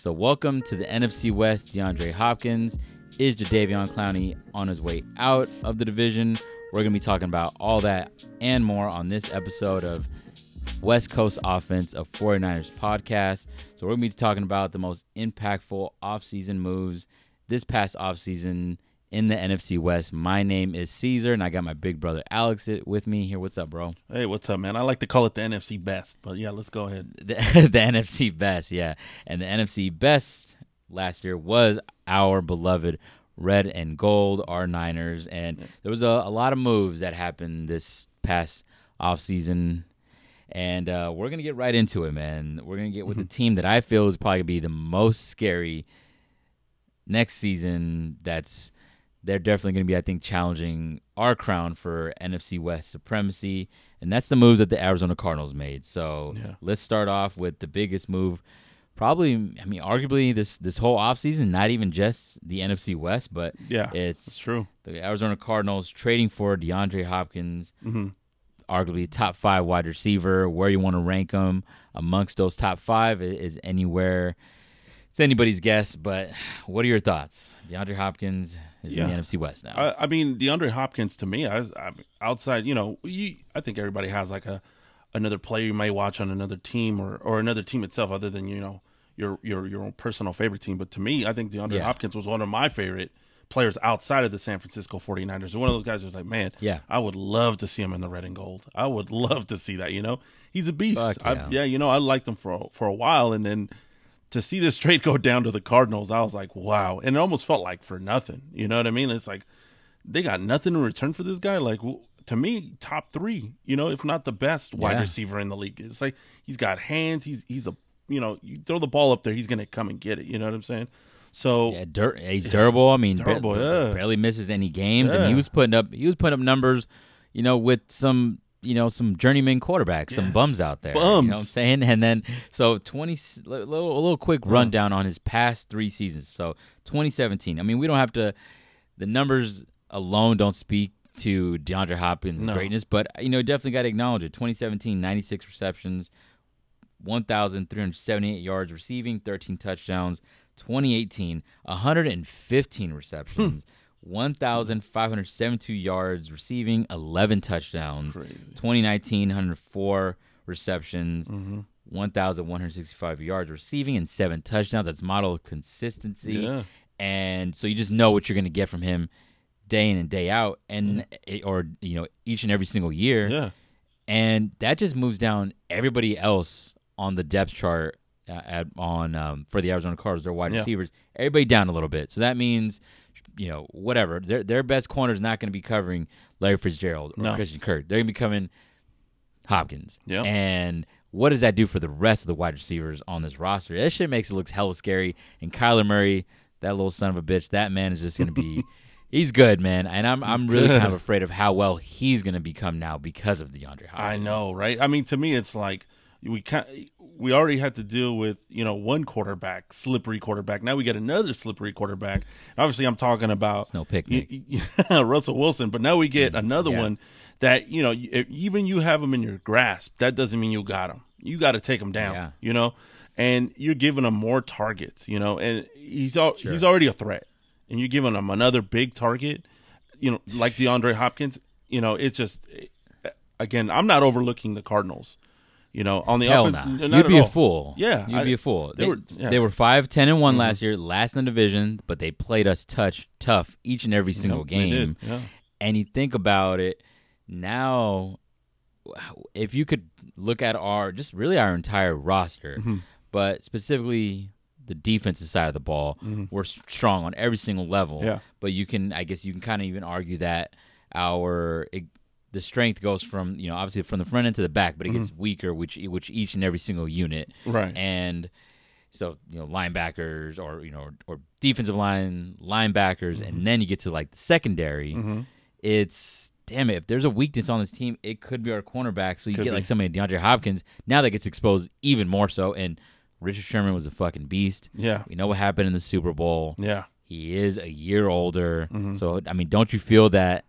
So welcome to the NFC West. DeAndre Hopkins is Jadeveon Clowney on his way out of the division. We're gonna be talking about all that and more on this episode of West Coast Offense of 49ers podcast. So we're gonna be talking about the most impactful offseason moves this past offseason in the NFC West. My name is Caesar, and I got my big brother Alex with me here. What's up, bro? Hey, what's up, man? I like to call it the NFC Best, but yeah, let's go ahead. The, the NFC Best, yeah. And the NFC Best last year was our beloved red and gold, our Niners. And there was a, a lot of moves that happened this past offseason. And uh, we're going to get right into it, man. We're going to get with the team that I feel is probably going to be the most scary next season that's they're definitely going to be, I think, challenging our crown for NFC West supremacy. And that's the moves that the Arizona Cardinals made. So Yeah. let's start off with the biggest move. Probably, I mean, arguably this this whole offseason, not even just the NFC West, but Yeah, it's true. the Arizona Cardinals trading for DeAndre Hopkins, hmm arguably top five wide receiver. Where you want to rank him amongst those top five is anywhere. It's anybody's guess, but what are your thoughts? DeAndre Hopkins is Yeah. in the NFC West now. I, I mean, DeAndre Hopkins to me, I, I outside, you know, you, I think everybody has like a another player you may watch on another team or or another team itself, other than you know your your your own personal favorite team. But to me, I think DeAndre Yeah. Hopkins was one of my favorite players outside of the San Francisco 49ers. One of those guys who's like, man, Yeah. I would love to see him in the red and gold. I would love to see that. You know, he's a beast. Fuck I- yeah. yeah, you know, I liked him for a, for a while, and then to see this trade go down to the Cardinals, I was like, wow. And it almost felt like for nothing. You know what I mean? It's like they got nothing in return for this guy. Like to me, top three. You know, if not the best wide Yeah. receiver in the league. It's like he's got hands. He's he's a you know you throw the ball up there, he's gonna come and get it. You know what I'm saying? So yeah, dur- he's durable. I mean, Durable, yeah. barely misses any games, and he was putting up he was putting up numbers, you know, with some you know some journeyman quarterbacks, some bums out there. You know what I'm saying? And then so twenty little, a little quick rundown on his past three seasons. So 2017. I mean, we don't have to. The numbers alone don't speak to DeAndre Hopkins' No. greatness, but you know, definitely got to acknowledge it. 2017, 96 receptions, 1,378 yards receiving, 13 touchdowns. 2018, 115 hmm. receptions, 1,572 yards receiving, 11 touchdowns. crazy. 2019, 104 receptions, Mm-hmm. 1,165 yards receiving, and seven touchdowns. That's model consistency. Yeah. And so you just know what you're going to get from him day in and day out, and it- or you know each and every single year Yeah. and that just moves down everybody else on the depth chart at on um, for the Arizona Cardinals, their wide Yeah. receivers, everybody down a little bit. So that means, you know, whatever their their best corner is not going to be covering Larry Fitzgerald or No. Christian Kirk. They're going to be covering Hopkins. Yeah. And what does that do for the rest of the wide receivers on this roster? That shit makes it look hella scary. And Kyler Murray, that little son of a bitch, that man is just going to be. He's good, man, and I'm I'm really good. kind of afraid of how well he's going to become now because of DeAndre Hopkins. I know, right? I mean, to me, it's like we can we already had to deal with you know one quarterback, slippery quarterback. Now we get another slippery quarterback. Obviously, I'm talking about It's no picnic. Russell Wilson, but now we get another Yeah. one that you know if even you have him in your grasp. That doesn't mean you got him. You got to take him down. Yeah. You know, and you're giving him more targets. You know, and he's al- he's already a threat, and you're giving him another big target. You know, like DeAndre Hopkins. You know, it's just eh, again, I'm not overlooking the Cardinals. You know, on the Hell offen- nah. You'd be a fool. Yeah, You'd I- be a fool. They, they were yeah. they were five, ten, and one last year, last in the division, but they played us touch tough each and every single game. Yeah. And you think about it now, if you could look at our just really our entire roster, Mm-hmm. but specifically the defensive side of the ball, we're strong on every single level. Mm-hmm. Yeah. But you can, I guess, you can kind of even argue that our the strength goes from you know obviously from the front end to the back, but it gets weaker, which which each and every single unit, Mm-hmm. Right. and so you know linebackers or you know or defensive line linebackers, Mm-hmm. and then you get to like the secondary. It's damn it. If there's a weakness on this team, it could be our cornerback. So you Could get be. like somebody DeAndre Hopkins. Now that gets exposed even more so. And Richard Sherman was a fucking beast. Yeah. We know what happened in the Super Bowl. Yeah. He is a year older. Mm-hmm. So I mean, don't you feel that?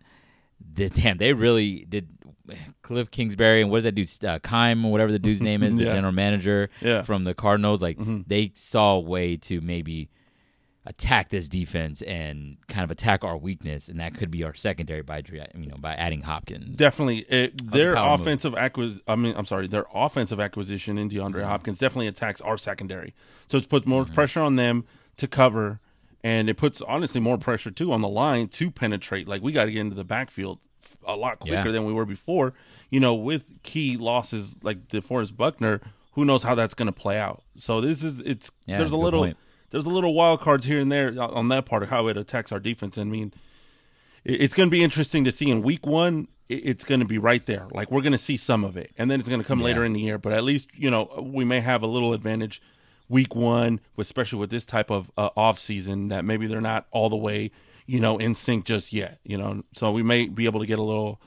That damn, they really did. Cliff Kingsbury and what does that dude, uh, Keim, whatever the dude's name is, the Yeah. general manager Yeah. from the Cardinals, like Mhm. they saw a way to maybe attack this defense and kind of attack our weakness, and that could be our secondary by you know by adding Hopkins. Definitely, it, their offensive acquis. I mean, I'm sorry, their offensive acquisition in DeAndre Hopkins definitely attacks our secondary. So it's put more pressure on them to cover, and it puts honestly more pressure too on the line to penetrate. Like we got to get into the backfield a lot quicker Yeah. than we were before. You know, with key losses like DeForest Buckner, who knows how that's going to play out. So this is it's Yeah, there's a little point. there's a little wild cards here and there on that part of how it attacks our defense. I mean, it's going to be interesting to see in week one. It's going to be right there. Like we're going to see some of it, and then it's going to come later in the year. But at least you know we may have a little advantage week one, especially with this type of uh, off season that maybe they're not all the way you know in sync just yet. You know, so we may be able to get a little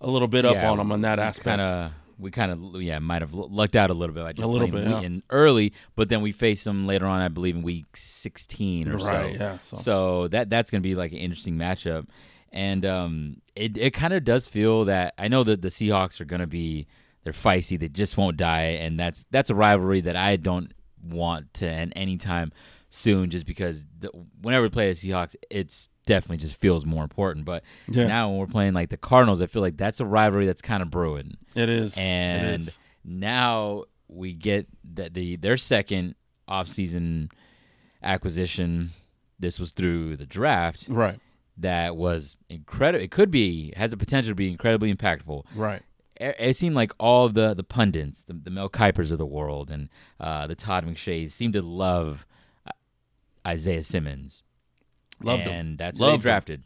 a little bit up Yeah, on them on that aspect. Kind of, we kind of, yeah, might have lucked out a little bit. I just A little bit, yeah. in early, but then we face them later on. I believe in week sixteen or Right, so. yeah, so- So that that's going to be like an interesting matchup, and um, it it kind of does feel that I know that the Seahawks are going to be they're feisty. They just won't die, and that's that's a rivalry that I don't want to end anytime soon. Just because the, whenever we play the Seahawks, it's definitely just feels more important. But Yeah. now when we're playing like the Cardinals, I feel like that's a rivalry that's kind of brewing it is, and is. now we get that the their second offseason acquisition this was through the draft right, that was incredible it could be has the potential to be incredibly impactful right, it, seemed like all of the the pundits the, the mel kipers of the world and uh, the todd mcshays seemed to love uh, isaiah simmons Loved him. and that's what Loved they him. drafted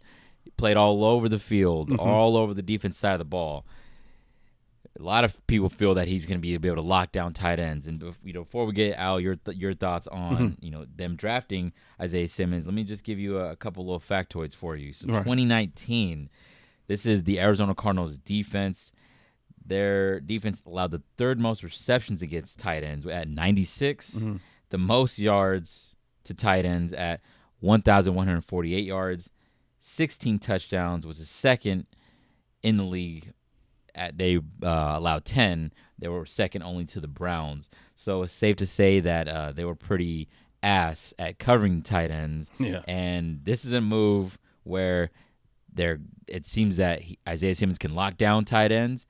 played all over the field Mhm. all over the defense side of the ball a lot of people feel that he's going to be able to lock down tight ends. And you know, before we get Al your th- your thoughts on Mm-hmm. you know them drafting Isaiah Simmons, let me just give you a, a couple little factoids for you. So Right. 2019, this is the Arizona Cardinals defense. Their defense allowed the third most receptions against tight ends at 96, Mhm. the most yards to tight ends at 1,148 yards, 16 touchdowns was the second in the league at they uh, allowed 10 they were second only to the browns. So it's safe to say that uh, they were pretty ass at covering tight ends. Yeah. and this is a move where there it seems that he, isaiah simmons can lock down tight ends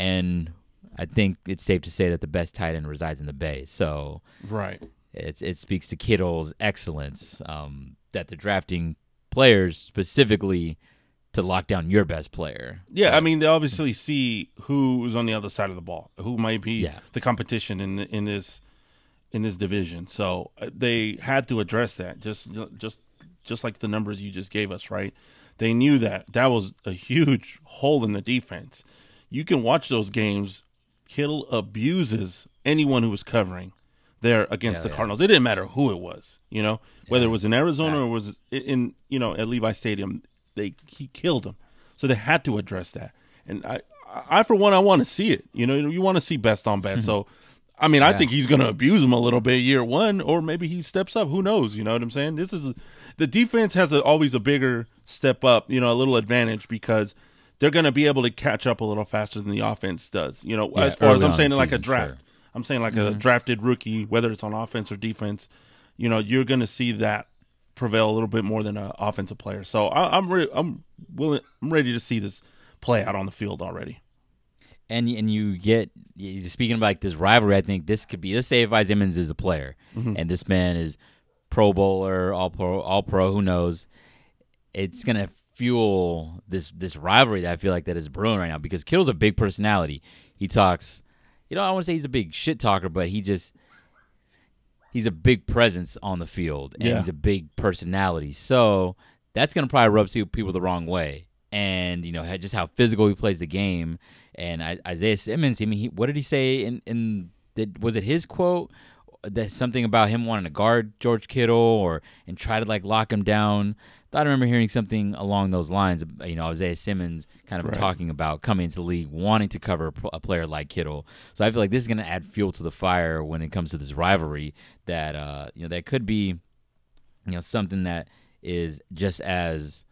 and i think it's safe to say that the best tight end resides in the bay so right. it's, it speaks to kittle's excellence um, that they're drafting players specifically to lock down your best player Yeah, I mean they obviously see who's on the other side of the ball, who might be Yeah. the competition in in this in this division. So uh, they had to address that. Just just just like the numbers you just gave us, right? They knew that that was a huge hole in the defense. You can watch those games. Kittle abuses anyone who was covering there against Yeah, the yeah. Cardinals. It didn't matter who it was, you know, whether it was in Arizona or was in- in you know at Levi Stadium. They he killed him, so they had to address that. And I, I for one, I want to see it. You know, you want to see best on best. so, I mean, I think he's going to abuse him a little bit year one, or maybe he steps up. Who knows? You know what I'm saying? This is the defense has a, always a bigger step up. You know, a little advantage because they're going to be able to catch up a little faster than the offense does. You know, Yeah, as far as I'm saying, like a draft. sure. I'm saying like a mm-hmm. drafted rookie, whether it's on offense or defense. You know, you're going to see that prevail a little bit more than an offensive player. So I, I'm re- I'm willing, I'm ready to see this play out on the field already. and and you get speaking of like this rivalry. I think this could be. Let's say if Isaiah Simmons is a player, mm-hmm. and this man is Pro Bowler, All Pro, All Pro. Who knows? It's gonna fuel this this rivalry that I feel like that is brewing right now because Kittle's a big personality. He talks. You know, I want to say he's a big shit talker, but he just he's a big presence on the field and Yeah. he's a big personality. So that's gonna probably rub some people the wrong way. And you know, just how physical he plays the game. And I, Isaiah Simmons, I mean, he, what did he say? In in did was it his quote? That something about him wanting to guard George Kittle or and try to like lock him down. I remember hearing something along those lines. You know, Isaiah Simmons kind of Right. talking about coming into the league, wanting to cover a, a player like Kittle. So I feel like this is going to add fuel to the fire when it comes to this rivalry. That uh, you know, that could be, you know, something that is just as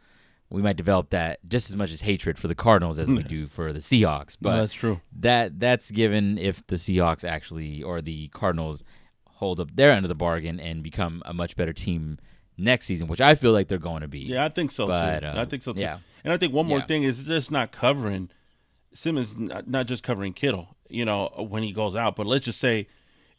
we might develop that just as much as hatred for the Cardinals as we do for the Seahawks. But no, that's true. That that's given if the Seahawks actually or the Cardinals hold up their end of the bargain and become a much better team next season, which I feel like they're going to be. Yeah, I think so But, too. uh, I think so too. yeah. And I think one more Yeah. thing is just not covering Simmons, not, not just covering Kittle. You know when he goes out, but let's just say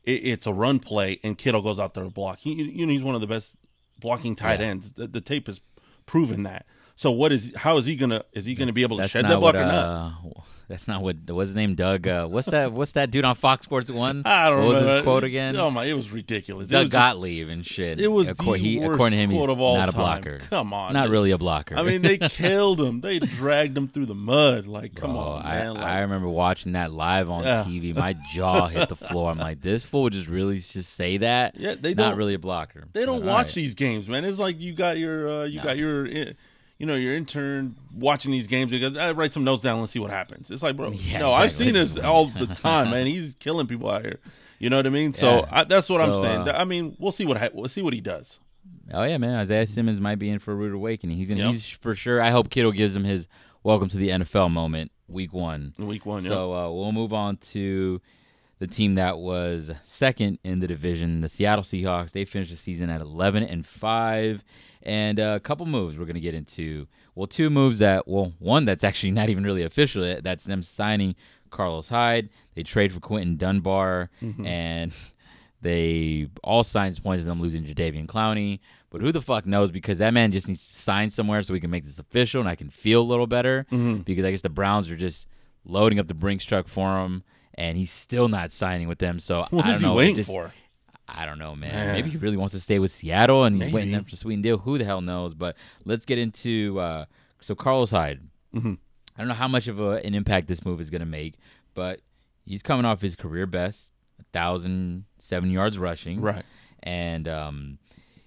it, it's a run play and Kittle goes out there to block. He, you know he's one of the best blocking tight Yeah. ends. The, the tape has proven that. So what is how is he gonna is he gonna be able to shed that block what, or not? uh, That's not what what's his name, Doug. Uh, what's that? What's that dude on Fox Sports One? I don't know. what was his quote again? Oh my, it was ridiculous. Doug was just- Gottlieb and shit. it was Accor- the he- worst according to him, he's of all not a blocker. Come on, not man. really a blocker. I mean, they killed him. They dragged him through the mud. Like, come Bro, on, I. Like, I remember watching that live on Yeah. TV. My jaw hit the floor. I'm like, this fool would just really just say that. Yeah, they not really a blocker. They don't But, watch right. these games, man. It's like you got your uh, you No. got your uh, you know your intern watching these games because I write some notes down and see what happens. It's like, bro, Yeah, no, I've seen this all the time, man. He's killing people out here. You know what I mean? So I, that's what I'm saying. uh, I mean, we'll see what ha- we'll see what he does. Oh yeah, man. Isaiah Simmons might be in for a rude awakening. He's gonna. Yep. He's for sure. I hope Kittle gives him his welcome to the NFL moment, week one. Week one, So uh, we'll move on to the team that was second in the division, the Seattle Seahawks. They finished the season at 11 and five, and uh, a couple moves we're gonna get into. Well, two moves that well, one that's actually not even really official. That's them signing Carlos Hyde. They trade for Quinton Dunbar, and they all signs points to them losing Jadeveon Clowney. But who the fuck knows? Because that man just needs to sign somewhere so we can make this official and I can feel a little better. Because I guess the Browns are just loading up the Brinks truck for him, and he's still not signing with them. So What I don't he know. waiting just- for? I don't know, man. Man. Maybe he really wants to stay with Seattle and he's waiting up for a sweet deal. Who the hell knows? But let's get into uh, so Carlos Hyde. Mhm. I don't know how much of a, an impact this move is going to make, but he's coming off his career best, thousand seven yards rushing, Right. and um,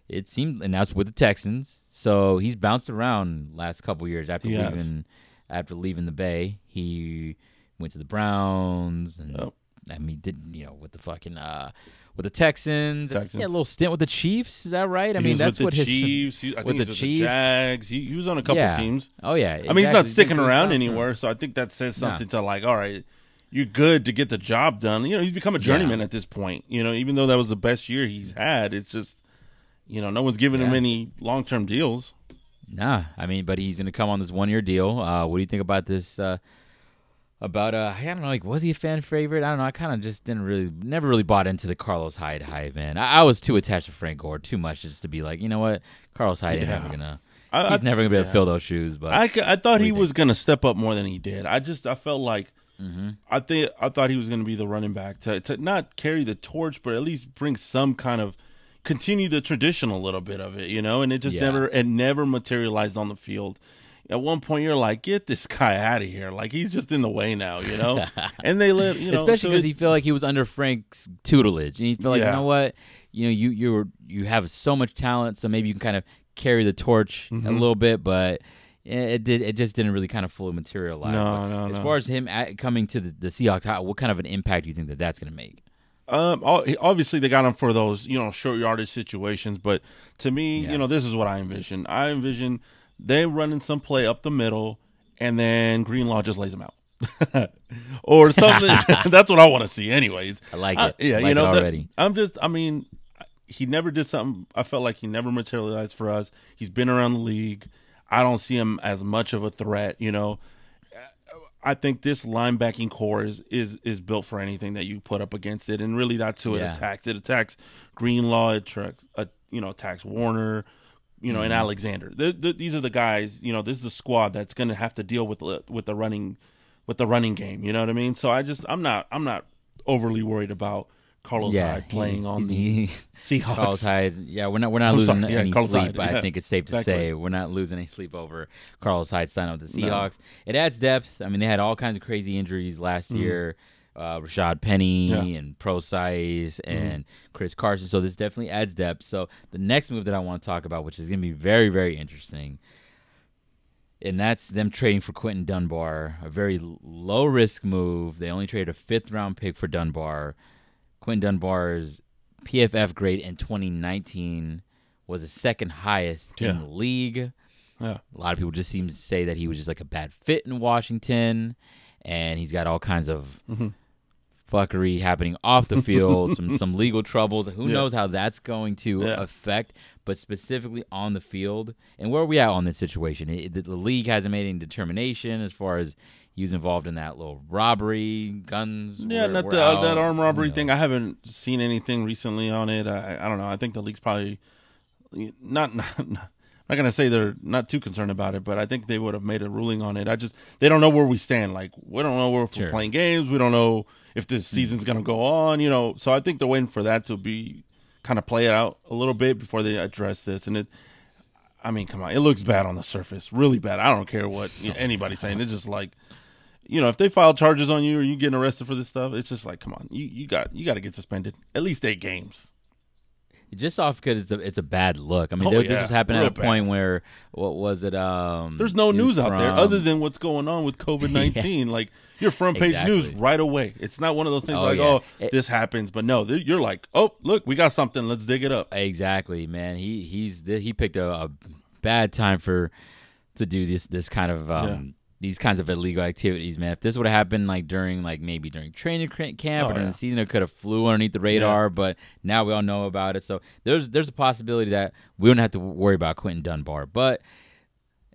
it seemed, and that's with the Texans. So he's bounced around last couple years after He has. leaving after leaving the Bay. He went to the Browns, and Yep. I mean, did you know with the fucking uh, with the Texans? Texans. Yeah, a little stint with the Chiefs. Is that right? I He mean, that's what his Chiefs. He, I think with the with Chiefs. the Jags. He, he was on a couple Yeah. teams. Oh yeah, I mean, he's not sticking he's around anywhere, so I think that says Nah. something to like, all right, you're good to get the job done. You know, he's become a journeyman at this point. You know, even though that was the best year he's had, it's just, you know, no one's giving him any long term deals. Nah, I mean, but he's gonna come on this one year deal. Uh, what do you think about this? Uh, about uh, I don't know, like was he a fan favorite? I don't know. I kind of just didn't really, never really bought into the Carlos Hyde hype, man. I, I was too attached to Frank Gore too much just to be like, you know what, Carlos Hyde ain't Yeah. never gonna, I, he's I, never gonna be able to fill those shoes. But I, I thought he was going to step up more than he did. I just, I felt like, hmm I think, I thought he was going to be the running back to, to not carry the torch, but at least bring some kind of, continue the tradition a little bit of it, you know, and it just Yeah. never, it never materialized on the field. At one point, you're like, get this guy out of here. Like, he's just in the way now, you know? and they let, you know, especially because it- he felt like he was under Frank's tutelage, and he felt like, Yeah. you know what, you know, you you you have so much talent, so maybe you can kind of carry the torch a Mhm. little bit, but it, did it just didn't really kind of fully materialize. No, But no, As far as him at, coming to the, the Seahawks, how, what kind of an impact do you think that that's going to make? Um, obviously they got him for those, you know, short yardage situations. But to me, Yeah. you know, this is what I envision. I envision they running some play up the middle, and then Greenlaw just lays him out, or something. That's what I want to see, anyways. I like I- it. yeah, I like you know, it that- already. I'm just, I mean, he never did something. I felt like he never materialized for us. He's been around the league. I don't see him as much of a threat. You know, I think this linebacking core is is is built for anything that you put up against it, and really that's who it Yeah. attacks. It attacks Greenlaw. It attracts, uh, you know, attacks Warner. You know, Mm-hmm. and Alexander. Th th these are the guys. You know, this is the squad that's going to have to deal with the, with the running with the running game. You know what I mean? So I just I'm not I'm not overly worried about Carlos yeah, Hyde playing he, on the he, Seahawks. Carlos Hyde. Yeah, we're not we're not I'm losing sorry, yeah, any Carlos sleep. Hyde, I think it's safe to say we're not losing any sleep over Carlos Hyde signing with the No. Seahawks. It adds depth. I mean, they had all kinds of crazy injuries last Mhm. year. Uh, Rashaad Penny Yeah. and Prosise and Chris Carson. So this definitely adds depth. So the next move that I want to talk about, which is going to be very very interesting, and that's them trading for Quinton Dunbar, a very low risk move. They only traded a fifth round pick for Dunbar. Quinton Dunbar's PFF grade in 2019 was the second highest in the league. Yeah. A lot of people just seem to say that he was just like a bad fit in Washington, and he's got all kinds of Mm-hmm. Fuckery happening off the field, some some legal troubles. Who Yeah. knows how that's going to Yeah. affect? But specifically on the field, and where are we at on this situation? It, the, the league hasn't made any determination as far as he was involved in that little robbery, guns. Yeah, were- not were the, uh, out, that armed robbery knows? thing. I haven't seen anything recently on it. I, I don't know. I think the league's probably not not, not gonna say they're not too concerned about it, but I think they would have made a ruling on it. I just they don't know where we stand. Like we don't know where Sure. we're playing games. We don't know if this hmm. season's gonna go on. You know, so I think they're waiting for that to be kind of play it out a little bit before they address this. And it, I mean, come on, it looks bad on the surface, really bad. I don't care what you know, anybody's saying. It's just like you know, if they file charges on you or you getting arrested for this stuff, it's just like, come on, you you got you got to get suspended at least eight games. Just off because it's a it's a bad look. I mean, Oh, there, this was happening Real at a point where what was it? Um, There's no news out there other than what's going on with COVID nineteen. Like your front page news right away. It's not one of those things Oh, like, yeah. oh, It- this happens, but no, you're like, oh, look, we got something. Let's dig it up. exactly, man. He he's he picked a, a bad time for to do this this kind of um, these kinds of illegal activities, man. If this would have happened like during like maybe during training camp Oh, or during yeah. the season, it could have flew underneath the radar. But now we all know about it, so there's there's a possibility that we don't have to worry about Quinton Dunbar, but.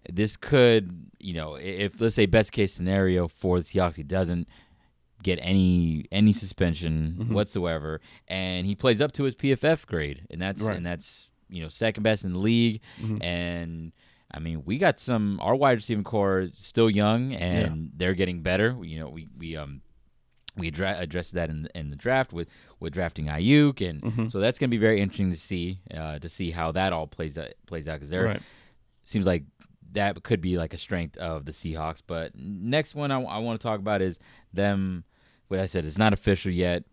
This could, you know, if let's say best case scenario for the Seahawks, he doesn't get any any suspension Mm-hmm. whatsoever, and he plays up to his PFF grade, and that's Right. and that's you know second best in the league, Mm-hmm. and I mean we got some our wide receiving core is still young and they're getting better. You know we we um we dra- addressed that in the, in the draft with with drafting Aiyuk, and Mm-hmm. so that's going to be very interesting to see uh, to see how that all plays out plays out because they're Right. seems like that could be like a strength of the Seahawks. But next one I, want to talk about is them. What I said it's not official yet.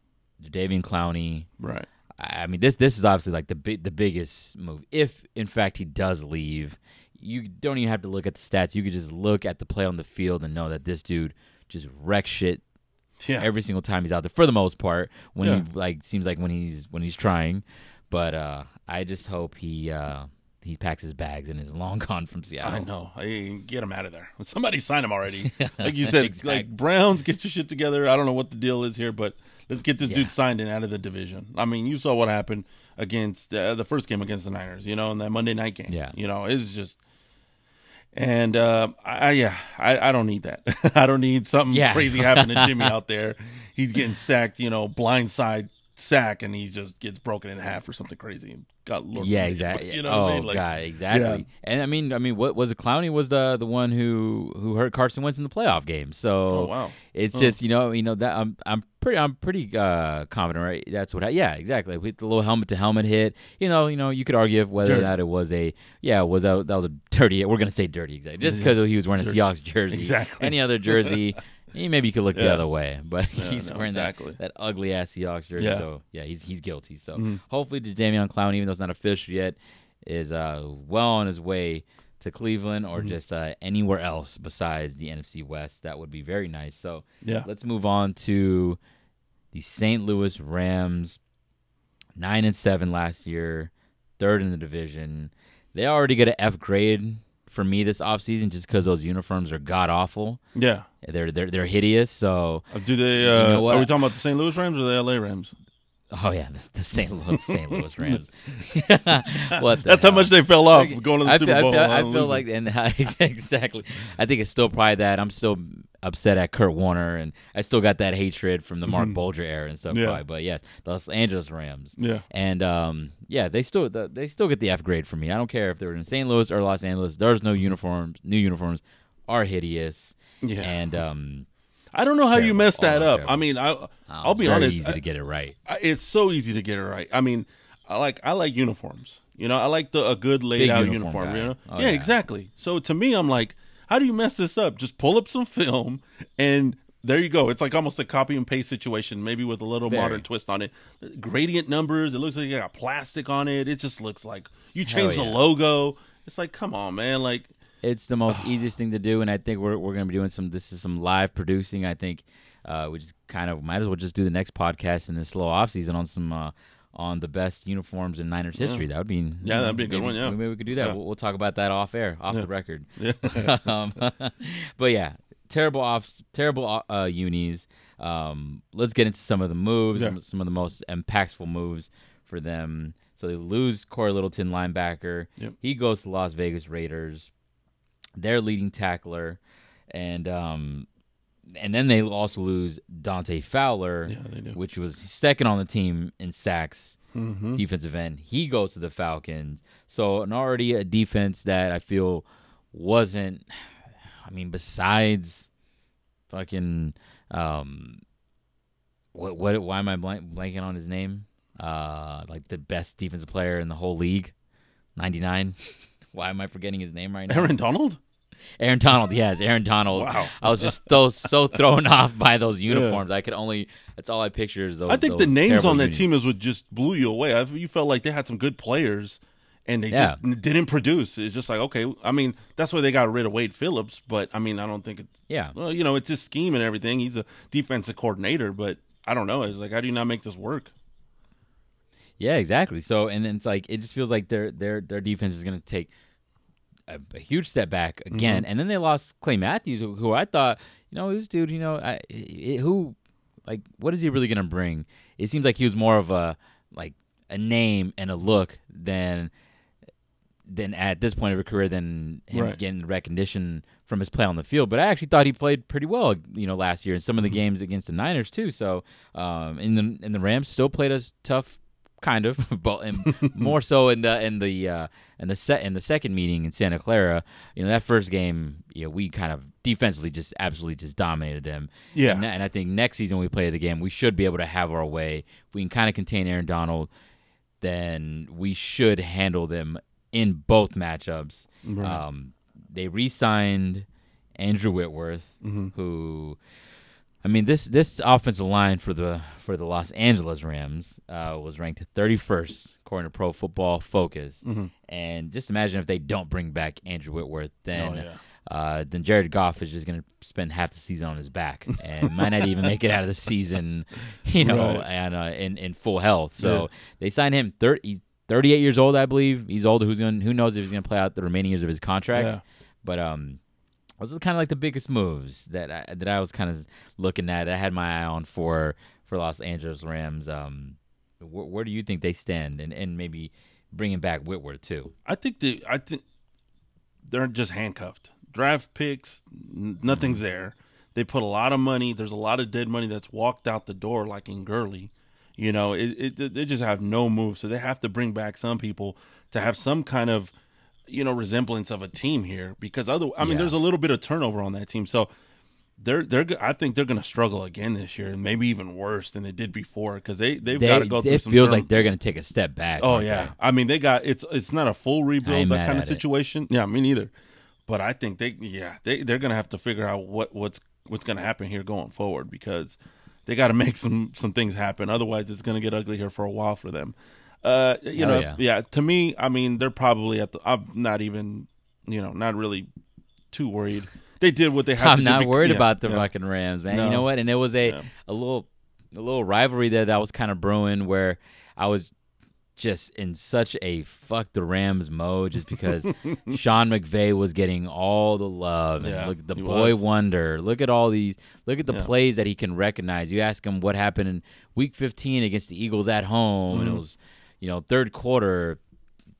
Davian Clowney. Right. I mean this this is obviously like the big the biggest move. If in fact he does leave, you don't even have to look at the stats. You could just look at the play on the field and know that this dude just wrecks shit Yeah. every single time he's out there for the most part when Yeah. he like seems like when he's when he's trying but uh i just hope he uh he packs his bags and is long gone from seattle I know. I get him out of there. Somebody sign him already. Like you said, Exactly. like Browns, get your shit together. I don't know what the deal is here, but let's get this Yeah. dude signed and out of the division. I mean, you saw what happened against uh, the first game against the Niners. You know, in that Monday night game. Yeah. You know, it's just. And uh, I, I yeah, I, I don't need that. I don't need something Yeah. crazy happening to Jimmy out there. He's getting sacked, you know, blindside sack, and he just gets broken in half or something crazy. God, Lord yeah exactly You know oh I mean? Like, god exactly and i mean i mean what was it clowney was the the one who who hurt carson wentz in the playoff game so Oh wow. It's just you know you know that I'm I'm pretty I'm pretty uh, confident right that's what I, yeah exactly with the little helmet to helmet hit you know you know you could argue whether that it was a yeah was that that was a dirty we're gonna say dirty exactly just because he was wearing a Dirty. Seahawks jersey Exactly. any other jersey maybe you could look the other way but Yeah, he's no, wearing exactly. that, that ugly ass Seahawks jersey Yeah. so yeah he's he's guilty so Mhm. hopefully the Damian Clown even though it's not official yet is uh well on his way to Cleveland Mm-hmm. or just uh, anywhere else besides the NFC West. That would be very nice. So Yeah. let's move on to the St. Louis Rams. Nine and seven last year, third in the division. They already get an F grade for me this offseason just because those uniforms are god awful. Yeah. They're they're they're hideous. So Uh, Do they? Uh, know what? Are we talking about the St. Louis Rams or the LA Rams? Oh yeah, the, the St. Louis St. Louis Rams. what That's how much they fell off going to the I Super feel, Bowl. I feel, I feel like, and exactly. I think it's still probably that. I'm still upset at Kurt Warner, and I still got that hatred from the Marc Bulger era and stuff. Mm-hmm. Yeah. Probably. But yes, the Los Angeles Rams. Yeah. And um, yeah, they still the, they still get the F grade for me. I don't care if they're in St. Louis or Los Angeles. There's no uniforms. New uniforms are hideous. Yeah. And um, I don't know how you Terrible. messed that Oh, up. terrible. I mean, I, oh, I'll it's be honest. Easy I- to get it right. I- it's so easy to get it right. I mean, I like I like uniforms. You know, I like the a good laid Big out uniform uniform. You know, Oh, yeah, yeah. exactly. So to me, I'm like, how do you mess this up? Just pull up some film and. There you go. It's like almost a copy and paste situation, maybe with a little Very. modern twist on it. Gradient numbers. It looks like you got plastic on it. It just looks like you change yeah. the logo. It's like, come on, man. Like, It's the most easiest thing to do, and I think we're we're gonna be doing some. This is some live producing. I think uh, we just kind of might as well just do the next podcast in this slow off season on some uh, on the best uniforms in Niners history. That would be yeah, that'd be a good maybe, one. Yeah, maybe we could do that. Yeah. We'll, we'll talk about that off air, off Yeah. the record. yeah. um, but yeah, terrible off, terrible uh, unis. Um, let's get into some of the moves, Yeah. some, some of the most impactful moves for them. So they lose Cory Littleton, linebacker. Yep. He goes to Las Vegas Raiders. Their leading tackler, and um, and then they also lose Dante Fowler, Yeah, which was second on the team in sacks hmm defensive end. He goes to the Falcons. So an already a defense that I feel wasn't I mean, besides fucking um what what why am I blank, blanking on his name? Uh like the best defensive player in the whole league. 99. why am I forgetting his name right now? Aaron Donald. Aaron Donald, yes, Aaron Donald. Wow. I was just so so thrown off by those uniforms. I could only that's all I picture is those. I think the names on that unis. team is what just blew you away. I, you felt like they had some good players, and they Yeah. just didn't produce. It's just like okay. I mean, that's why they got rid of Wade Phillips. But I mean, I don't think it. Yeah. Well, you know, it's his scheme and everything. He's a defensive coordinator, but I don't know. It's like, how do you not make this work? Yeah, exactly. So, and then it's like it just feels like their their their defense is going to take a, a huge step back again. Mm-hmm. And then they lost Clay Matthews, who, I thought, you know, this dude, you know, I, i- who, like, what is he really going to bring? It seems like he was more of a like a name and a look than than at this point of his career than him Right. getting recognition from his play on the field. But I actually thought he played pretty well, you know, last year in some of the Mm-hmm. games against the Niners too. So, um, in the in the Rams still played us tough, kind of, but more so in the in the uh, in the set in the second meeting in Santa Clara. You know, that first game, you know, we kind of defensively just absolutely just dominated them. Yeah. and, and I think next season when we play the game, we should be able to have our way. If we can kind of contain Aaron Donald, then we should handle them in both matchups. Right. Um, they re-signed Andrew Whitworth, Mm-hmm. who, I mean this this offensive line for the for the Los Angeles Rams uh, was ranked 31st according to Pro Football Focus. Mm-hmm. And just imagine if they don't bring back Andrew Whitworth, then. Oh, yeah. Uh, then Jared Goff is just going to spend half the season on his back and might not even make it out of the season, you know, Right. and uh, in in full health. So Yeah. they signed him 30, 38 years old, I believe. He's older. Who's going? Who knows if he's going to play out the remaining years of his contract? Yeah. But um, those are kind of like the biggest moves that I, that I was kind of looking at. I had my eye on for for Los Angeles Rams. Um, wh- where do you think they stand? And and maybe bringing back Whitworth too. I think they. I think they're just handcuffed. Draft picks, n- nothing's Mm-hmm. there. They put a lot of money. There's a lot of dead money that's walked out the door, like in Gurley. You know, it, it they just have no move, so they have to bring back some people to have some kind of, you know, resemblance of a team here. Because other, I mean, Yeah. there's a little bit of turnover on that team, so they're they're. I think they're going to struggle again this year, and maybe even worse than they did before. Because they they've They, got to go through it some. feels turn- like they're going to take a step back. Oh yeah? I mean they got it's it's not a full rebuild that kind of it. situation. Yeah, me neither. But I think they yeah they they're gonna have to figure out what what's what's gonna happen here going forward because they got to make some some things happen. Otherwise, it's gonna get ugly here for a while for them. Uh, you Hell know, yeah. yeah. To me, I mean they're probably at the. I'm not even you know not really too worried. They did what they had. to I'm do not bec- worried yeah, about the yeah. fucking Rams, man. You know what? And it was a Yeah. a little a little rivalry there that was kind of brewing where I was just in such a fuck the Rams mode just because Sean McVay was getting all the love and Yeah, look the boy was. wonder. Look at all these look at the Yeah. plays that he can recognize. You ask him what happened in week 15 against the Eagles at home and it Mhm. was you know third quarter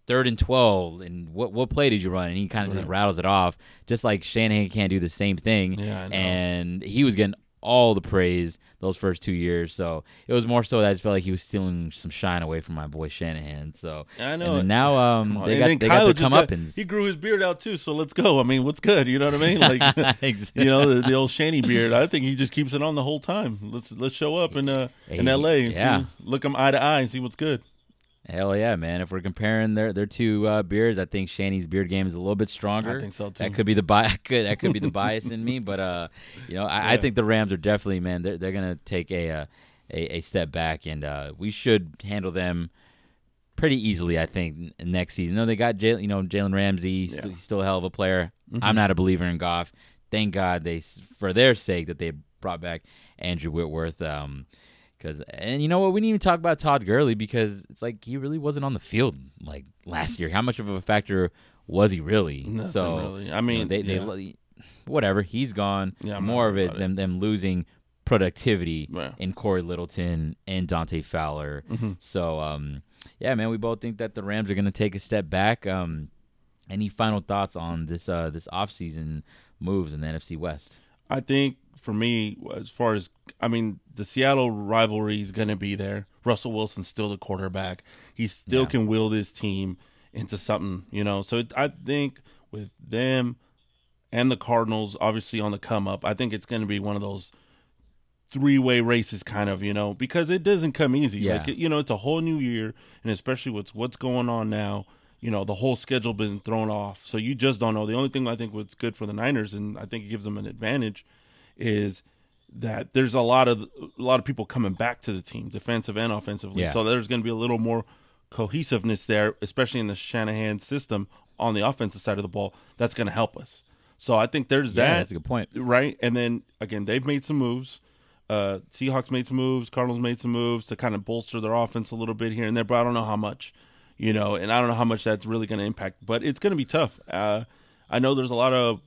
third and 12 and what what play did you run and he kind of just rattles it off just like Shanahan can't do the same thing Yeah, and he was getting all the praise those first two years so it was more so that I just felt like he was stealing some shine away from my boy Shanahan so I know. then now um they And got they Kyle got the just come got- He grew his beard out too, so let's go. I mean, what's good? You know what I mean? Like you know, the, the old Shanny beard. I think he just keeps it on the whole time. Let's let's show up in uh in Hey, L.A. and yeah. see, look him eye to eye and see what's good. Hell yeah man if we're comparing their their two uh, beards I think Shanny's beard game is a little bit stronger I think so too. That could be the bi- could that could be the bias in me, but uh, you know, I, I think the Rams are definitely man. They're they're gonna take a uh, a, a step back, and uh, we should handle them pretty easily. I think next season. No, they got Jalen, you know, Jalen Ramsey. He's, Yeah. still, he's still a hell of a player. Mhm. I'm not a believer in Goff. Thank God they, for their sake, that they brought back Andrew Whitworth. Um, Because and you know what, we didn't even talk about Todd Gurley because it's like he really wasn't on the field like last year. How much of a factor was he really? Nothing so really. I mean, you know, they yeah. they whatever he's gone. Yeah, I'm More of it it. them them losing productivity Yeah. in Cory Littleton and Dante Fowler. Mhm. So um, yeah, man, we both think that the Rams are going to take a step back. Um, any final thoughts on this uh this offseason moves in the NFC West? I think for me, as far as I mean, the Seattle rivalry is going to be there. Russell Wilson's still the quarterback. He still Yeah. can wield his team into something, you know. So it, I think with them and the Cardinals, obviously on the come up, I think it's going to be one of those three way races, kind of, you know, because it doesn't come easy. Yeah. Like you know, it's a whole new year, and especially what's what's going on now. You know, the whole schedule been thrown off, so you just don't know. The only thing I think what's good for the Niners, and I think it gives them an advantage, is that there's a lot of a lot of people coming back to the team, defensive and offensively. Yeah. So there's going to be a little more cohesiveness there, especially in the Shanahan system on the offensive side of the ball. That's going to help us. So I think there's Yeah, that that's a good point. right? And then again, they've made some moves. Uh, Seahawks made some moves. Cardinals made some moves to kind of bolster their offense a little bit here and there, but I don't know how much, you know, and I don't know how much that's really going to impact. But it's going to be tough. Uh, I know there's a lot of,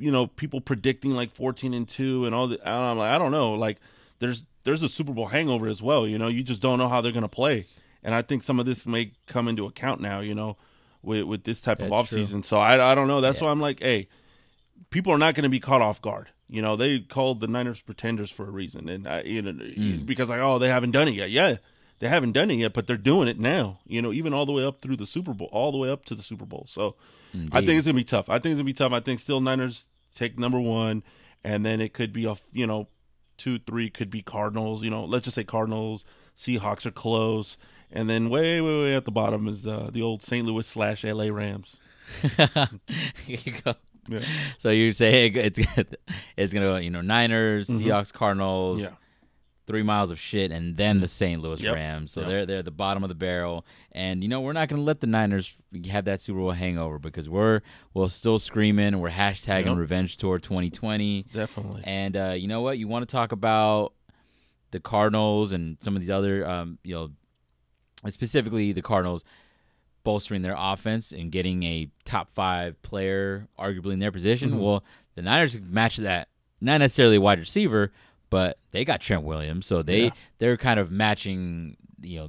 you know, people predicting like 14 and two and all the. And I'm like, I don't know. Like, there's there's a Super Bowl hangover as well. You know, you just don't know how they're going to play, and I think some of this may come into account now. You know, with with this type of That's true. offseason. So I I don't know. That's Yeah. why I'm like, hey people are not going to be caught off guard. You know, they called the Niners pretenders for a reason, and I, you know, Mm. because like, oh, they haven't done it yet. Yeah, they haven't done it yet, but they're doing it now. You know, even all the way up through the Super Bowl, all the way up to the Super Bowl. So, I think it's gonna be tough. I think it's gonna be tough. I think still Niners take number one, and then it could be a you know, two, three could be Cardinals. You know, let's just say Cardinals, Seahawks are close, and then way, way, way at the bottom is uh, the old St. Louis slash L.A. Rams. Here you go. Yeah. So you're saying it's it's gonna go, you know Niners, Seahawks, Cardinals, Yeah. Three miles of shit, and then the St. Louis Yep. Rams. So Yep. they're they're at the bottom of the barrel, and you know we're not gonna let the Niners have that Super Bowl hangover because we're we're still screaming, we're hashtagging Yep. Revenge Tour 2020, Definitely. and uh, you know what? You want to talk about the Cardinals and some of these other, um, you know, specifically the Cardinals bolstering their offense and getting a top five player, arguably in their position. Mhm. Well, the Niners match that, not necessarily a wide receiver, but they got Trent Williams, so they Yeah. they're kind of matching, you know.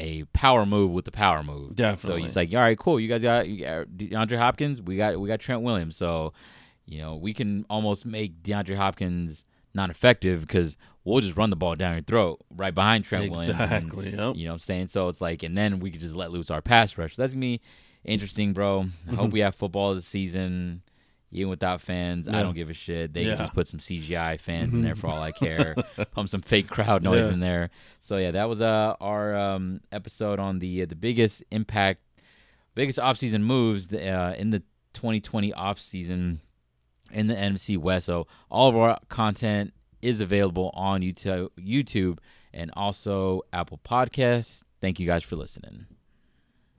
A power move with the power move. Definitely. So he's like, all right, cool. You guys got, you got DeAndre Hopkins. We got we got Trent Williams. So, you know, we can almost make DeAndre Hopkins non effective because we'll just run the ball down your throat right behind Trent Williams. Exactly. Yep. you know what I'm saying? So it's like, and then we could just let loose our pass rush. That's gonna be interesting, bro. I hope we have football this season, even without fans. I don't give a shit. They Yeah. can just put some CGI fans in there for all I care. Pump some fake crowd noise Yeah. in there. So yeah, that was uh, our um, episode on the uh, the biggest impact, biggest offseason moves uh, in the 2020 offseason in the NFC West. So all of our content is available on YouTube, YouTube and also Apple Podcasts. Thank you guys for listening.